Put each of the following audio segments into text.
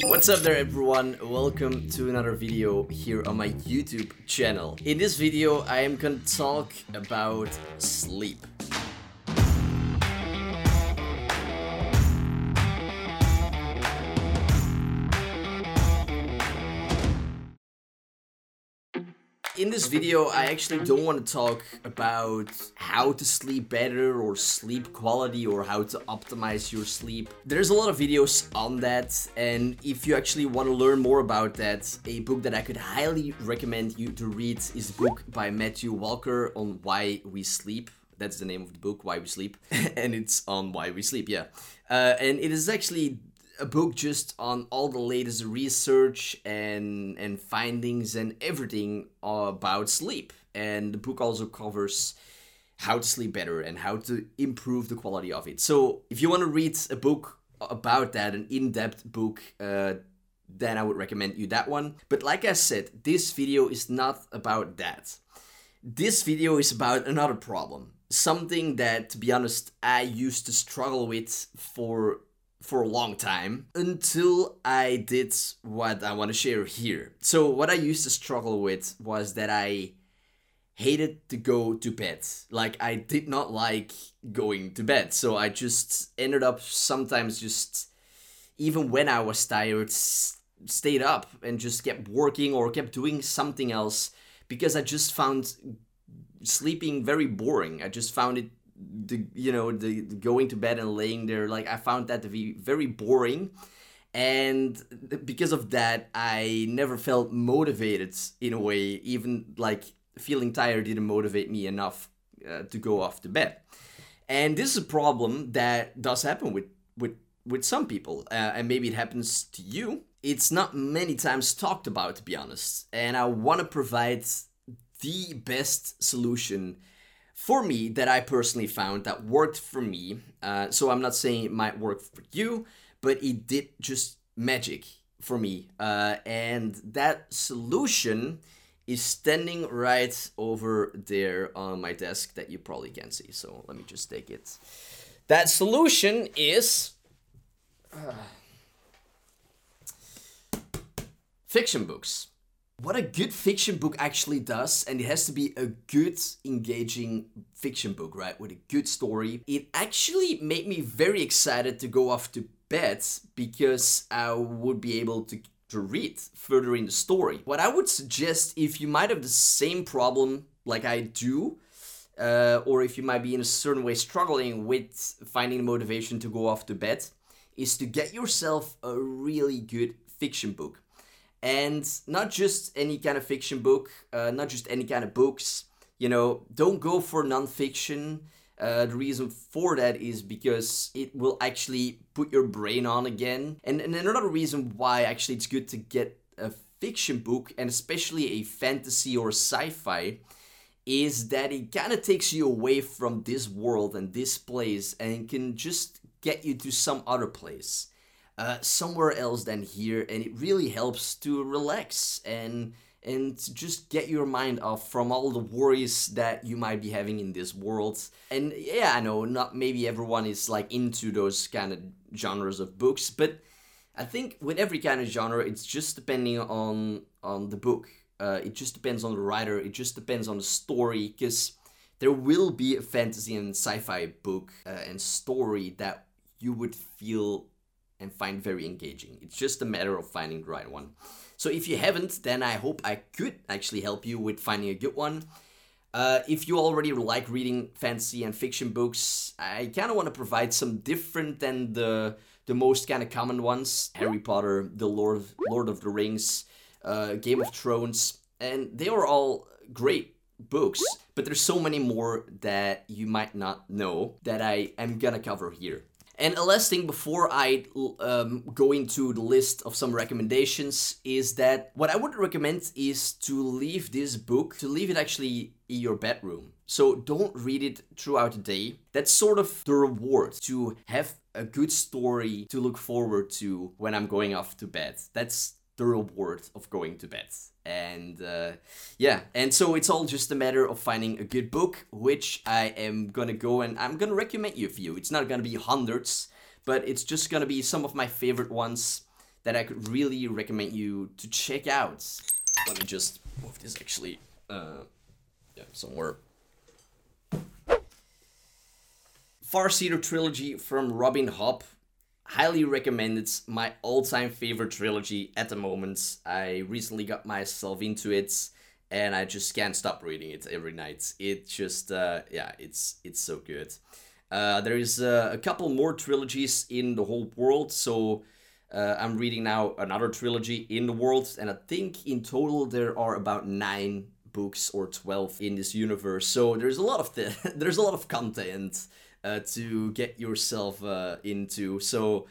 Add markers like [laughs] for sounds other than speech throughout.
What's up there everyone, welcome to another video here on my YouTube channel. In this video I am gonna talk about sleep. In this video, I actually don't want to talk about how to sleep better or sleep quality or how to optimize your sleep. There's a lot of videos on that and if you actually want to learn more about that, a book that I could highly recommend you to read is a book by Matthew Walker on why we sleep. That's the name of the book, Why We Sleep. [laughs] and it's on Why We Sleep, yeah. Uh, and it is actually a book just on all the latest research and and findings and everything about sleep. And the book also covers how to sleep better and how to improve the quality of it. So if you want to read a book about that, an in-depth book, uh, then I would recommend you that one. But like I said, this video is not about that. This video is about another problem. Something that, to be honest, I used to struggle with for for a long time until I did what I want to share here. So, what I used to struggle with was that I hated to go to bed. Like, I did not like going to bed. So, I just ended up sometimes just, even when I was tired, stayed up and just kept working or kept doing something else because I just found sleeping very boring. I just found it the you know the, going to bed and laying there like i found that to be very boring. And because of that i never felt motivated in a way even like feeling tired didn't motivate me enough uh, to go off to bed. And this is a problem that does happen with with with some people uh, and maybe it happens to you. It's not many times talked about to be honest. And i want to provide the best solution for me that I personally found that worked for me. Uh, so I'm not saying it might work for you, but it did just magic for me. Uh, and that solution is standing right over there on my desk that you probably can see. So let me just take it. That solution is uh, fiction books what a good fiction book actually does, and it has to be a good, engaging fiction book, right? With a good story. It actually made me very excited to go off to bed because I would be able to, to read further in the story. What I would suggest if you might have the same problem like I do, uh, or if you might be in a certain way struggling with finding the motivation to go off to bed, is to get yourself a really good fiction book and not just any kind of fiction book, uh, not just any kind of books. You know, don't go for nonfiction. Uh, the reason for that is because it will actually put your brain on again. And, and another reason why actually it's good to get a fiction book, and especially a fantasy or sci fi, is that it kind of takes you away from this world and this place and can just get you to some other place uh, somewhere else than here, and it really helps to relax and and just get your mind off from all the worries that you might be having in this world. And yeah, I know not maybe everyone is like into those kind of genres of books, but I think with every kind of genre, it's just depending on on the book. Uh, it just depends on the writer. It just depends on the story, because there will be a fantasy and sci-fi book uh, and story that you would feel and find very engaging. It's just a matter of finding the right one. So if you haven't, then I hope I could actually help you with finding a good one. Uh, if you already like reading fantasy and fiction books, I kind of want to provide some different than the the most kind of common ones: Harry Potter, The Lord Lord of the Rings, uh, Game of Thrones, and they are all great books. But there's so many more that you might not know that I am gonna cover here. And a last thing before I um, go into the list of some recommendations is that what I would recommend is to leave this book, to leave it actually in your bedroom. So don't read it throughout the day. That's sort of the reward to have a good story to look forward to when I'm going off to bed. That's the reward of going to bed. And uh, yeah, and so it's all just a matter of finding a good book, which I am gonna go and I'm gonna recommend you a few. It's not gonna be hundreds, but it's just gonna be some of my favorite ones that I could really recommend you to check out. Let me just move this actually uh, yeah, somewhere. Farseer trilogy from Robin Hobb. Highly recommended. My all-time favorite trilogy at the moment. I recently got myself into it, and I just can't stop reading it every night. It just, uh, yeah, it's it's so good. Uh, there is uh, a couple more trilogies in the whole world, so uh, I'm reading now another trilogy in the world, and I think in total there are about nine books or 12 in this universe. So there's a lot of the, [laughs] there's a lot of content uh, to get yourself uh, into. So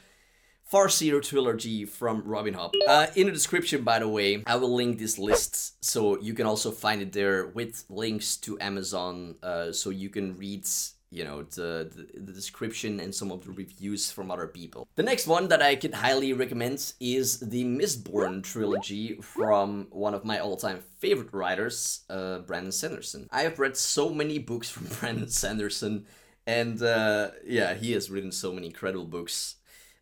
Farseer trilogy from Robin Hobb. Uh, in the description, by the way, I will link this list so you can also find it there with links to Amazon uh, so you can read you know the, the, the description and some of the reviews from other people. The next one that I could highly recommend is the Mistborn trilogy from one of my all-time favorite writers, uh, Brandon Sanderson. I have read so many books from [laughs] Brandon Sanderson, and uh, yeah, he has written so many incredible books.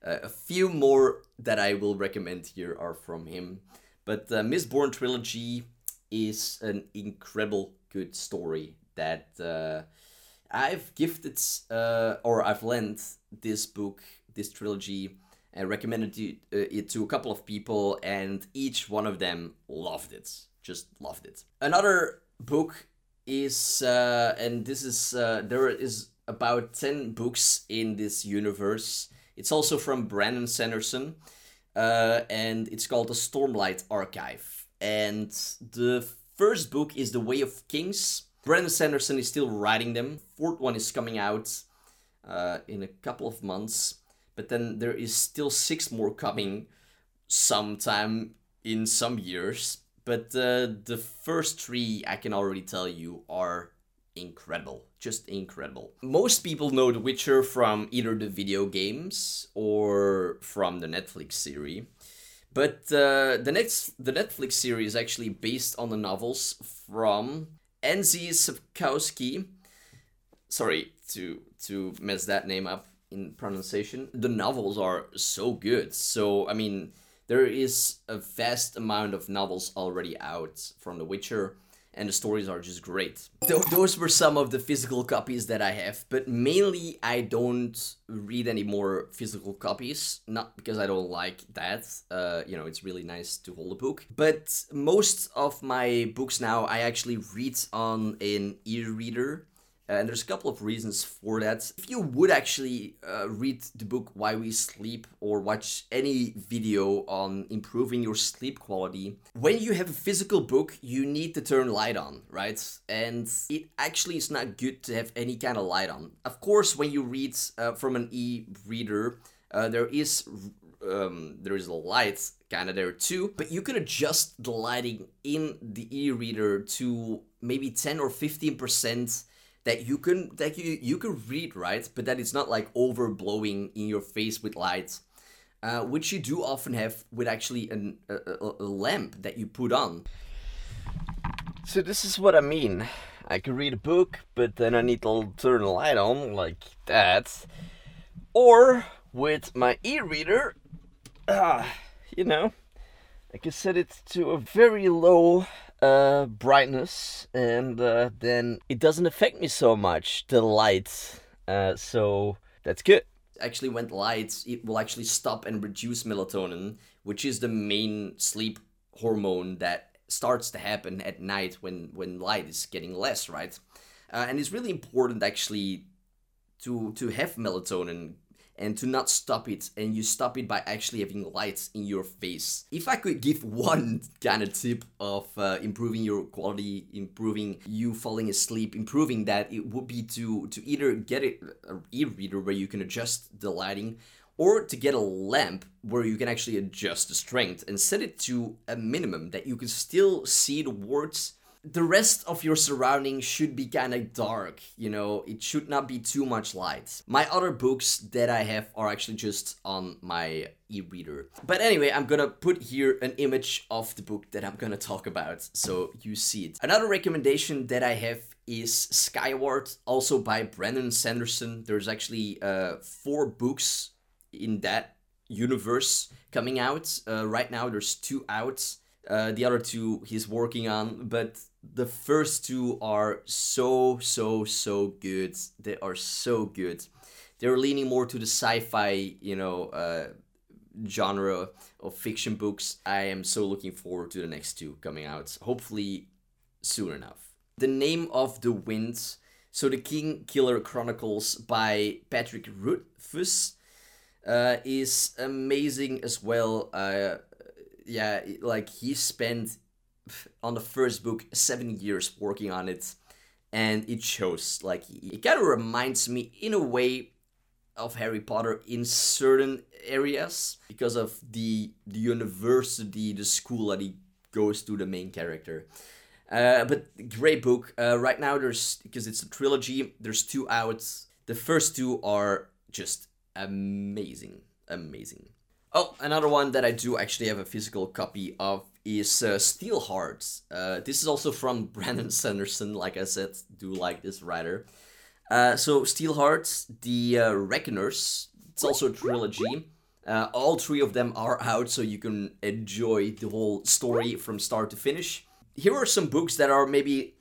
Uh, a few more that I will recommend here are from him, but the Mistborn trilogy is an incredible good story that uh, I've gifted uh, or I've lent this book, this trilogy, and recommended uh, it to a couple of people, and each one of them loved it. Just loved it. Another book is, uh, and this is, uh, there is about 10 books in this universe. It's also from Brandon Sanderson, uh, and it's called the Stormlight Archive. And the first book is The Way of Kings Brandon Sanderson is still writing them. Fourth one is coming out uh, in a couple of months, but then there is still six more coming sometime in some years. But uh, the first three, I can already tell you, are incredible. Just incredible. Most people know The Witcher from either the video games or from the Netflix series. But uh, the next the Netflix series is actually based on the novels from Andrzej Sapkowski. Sorry to to mess that name up in pronunciation. The novels are so good. So I mean, there is a vast amount of novels already out from The Witcher and the stories are just great. Th- those were some of the physical copies that I have, but mainly I don't read any more physical copies, not because I don't like that. Uh, you know, it's really nice to hold a book, but most of my books now I actually read on an e-reader and there's a couple of reasons for that. If you would actually uh, read the book Why We Sleep or watch any video on improving your sleep quality, when you have a physical book, you need to turn light on, right? And it actually is not good to have any kind of light on. Of course, when you read uh, from an e-reader, uh, there is um, there is a light kind of there too, but you can adjust the lighting in the e-reader to maybe 10 or 15 percent that you can that you you can read right, but that it's not like overblowing in your face with lights, uh, which you do often have with actually an, a, a, lamp that you put on. So this is what I mean. I can read a book, but then I need to turn the light on like that, or with my e-reader, uh, you know, I can set it to a very low uh, brightness, and uh, then it doesn't affect me so much the light. Uh, so that's good. Actually, when lights, it will actually stop and reduce melatonin, which is the main sleep hormone that starts to happen at night when when light is getting less, right? Uh, and it's really important actually to to have melatonin and to not stop it and you stop it by actually having lights in your face. If i could give [laughs] one kind of tip of uh, improving your quality improving you falling asleep improving that it would be to to either get it an e-reader where you can adjust the lighting or to get a lamp where you can actually adjust the strength and set it to a minimum that you can still see the words the rest of your surroundings should be kind of dark, you know, it should not be too much light. My other books that I have are actually just on my e-reader. But anyway, I'm gonna put here an image of the book that I'm gonna talk about so you see it. Another recommendation that I have is Skyward, also by Brandon Sanderson. There's actually uh, four books in that universe coming out. Uh, right now, there's two out. Uh, the other two he's working on, but the first two are so so so good. They are so good. They're leaning more to the sci-fi, you know, uh, genre of fiction books. I am so looking forward to the next two coming out. Hopefully, soon enough. The name of the wind. So the King Killer Chronicles by Patrick Rothfuss uh, is amazing as well. Uh, yeah, like he spent on the first book seven years working on it, and it shows. Like it kind of reminds me in a way of Harry Potter in certain areas because of the the university, the school that he goes to, the main character. Uh, but great book. Uh, right now, there's because it's a trilogy. There's two out. The first two are just amazing, amazing. Oh, another one that I do actually have a physical copy of is uh, Steel Hearts. Uh, this is also from [laughs] Brandon Sanderson. Like I said, do like this writer. Uh, so Steel Hearts, the uh, Reckoners. It's also a trilogy. Uh, all three of them are out, so you can enjoy the whole story from start to finish. Here are some books that are maybe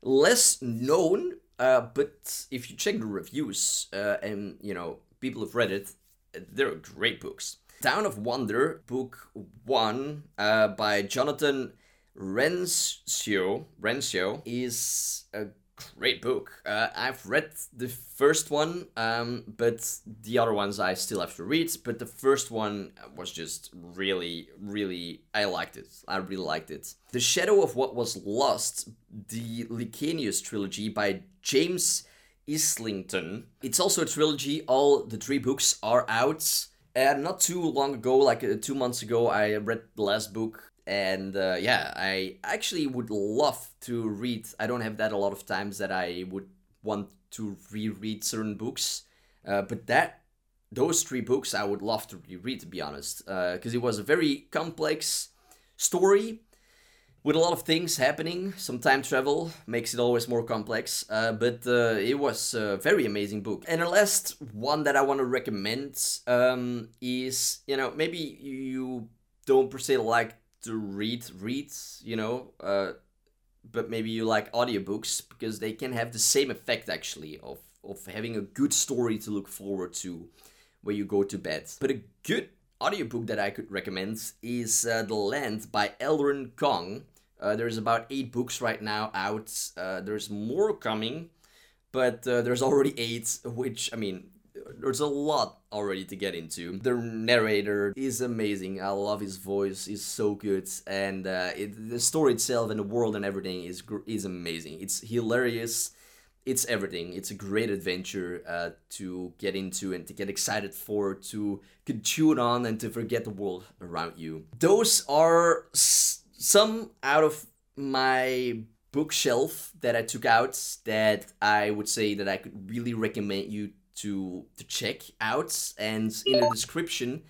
less known, uh, but if you check the reviews uh, and you know people have read it, they're great books. Town of Wonder, book one uh, by Jonathan Rencio, Rencio is a great book. Uh, I've read the first one, um, but the other ones I still have to read. But the first one was just really, really, I liked it. I really liked it. The Shadow of What Was Lost, the Licanius trilogy by James Islington. It's also a trilogy. All the three books are out. And not too long ago, like uh, two months ago, I read the last book. And uh, yeah i actually would love to read. I don't have that a lot of times that i would want to reread certain books. Uh, but that those three books i would love to reread to be honest. Because uh, it was a very complex story with a lot of things happening some time travel makes it always more complex uh, but uh, it was a very amazing book and the last one that i want to recommend um, is you know maybe you don't per se like to read reads, you know, uh, but maybe you like audiobooks because they can have the same effect actually of of having a good story to look forward to when you go to bed. But a good audiobook that I could recommend is uh, The Land by Aleron Kong. Uh, there's about eight books right now out. Uh, there's more coming, but uh, there's already eight, which, I mean, there's a lot already to get into. The narrator is amazing. I love his voice. He's so good, and uh, it, the story itself and the world and everything is is amazing. It's hilarious. It's everything. It's a great adventure uh, to get into and to get excited for, to could tune on and to forget the world around you. Those are s- some out of my bookshelf that I took out that I would say that I could really recommend you to to check out and in the description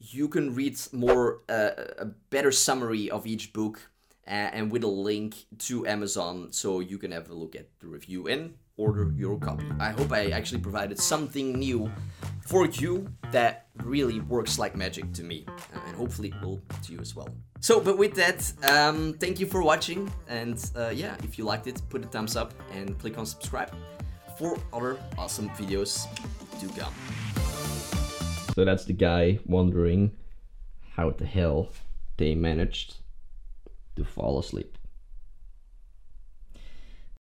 you can read more uh, a better summary of each book uh, and with a link to Amazon so you can have a look at the review and order your copy. I hope I actually provided something new for you that really works like magic to me uh, and hopefully it will to you as well. So, but with that, um, thank you for watching and uh, yeah, if you liked it, put a thumbs up and click on subscribe for other awesome videos to come. So that's the guy wondering how the hell they managed to fall asleep.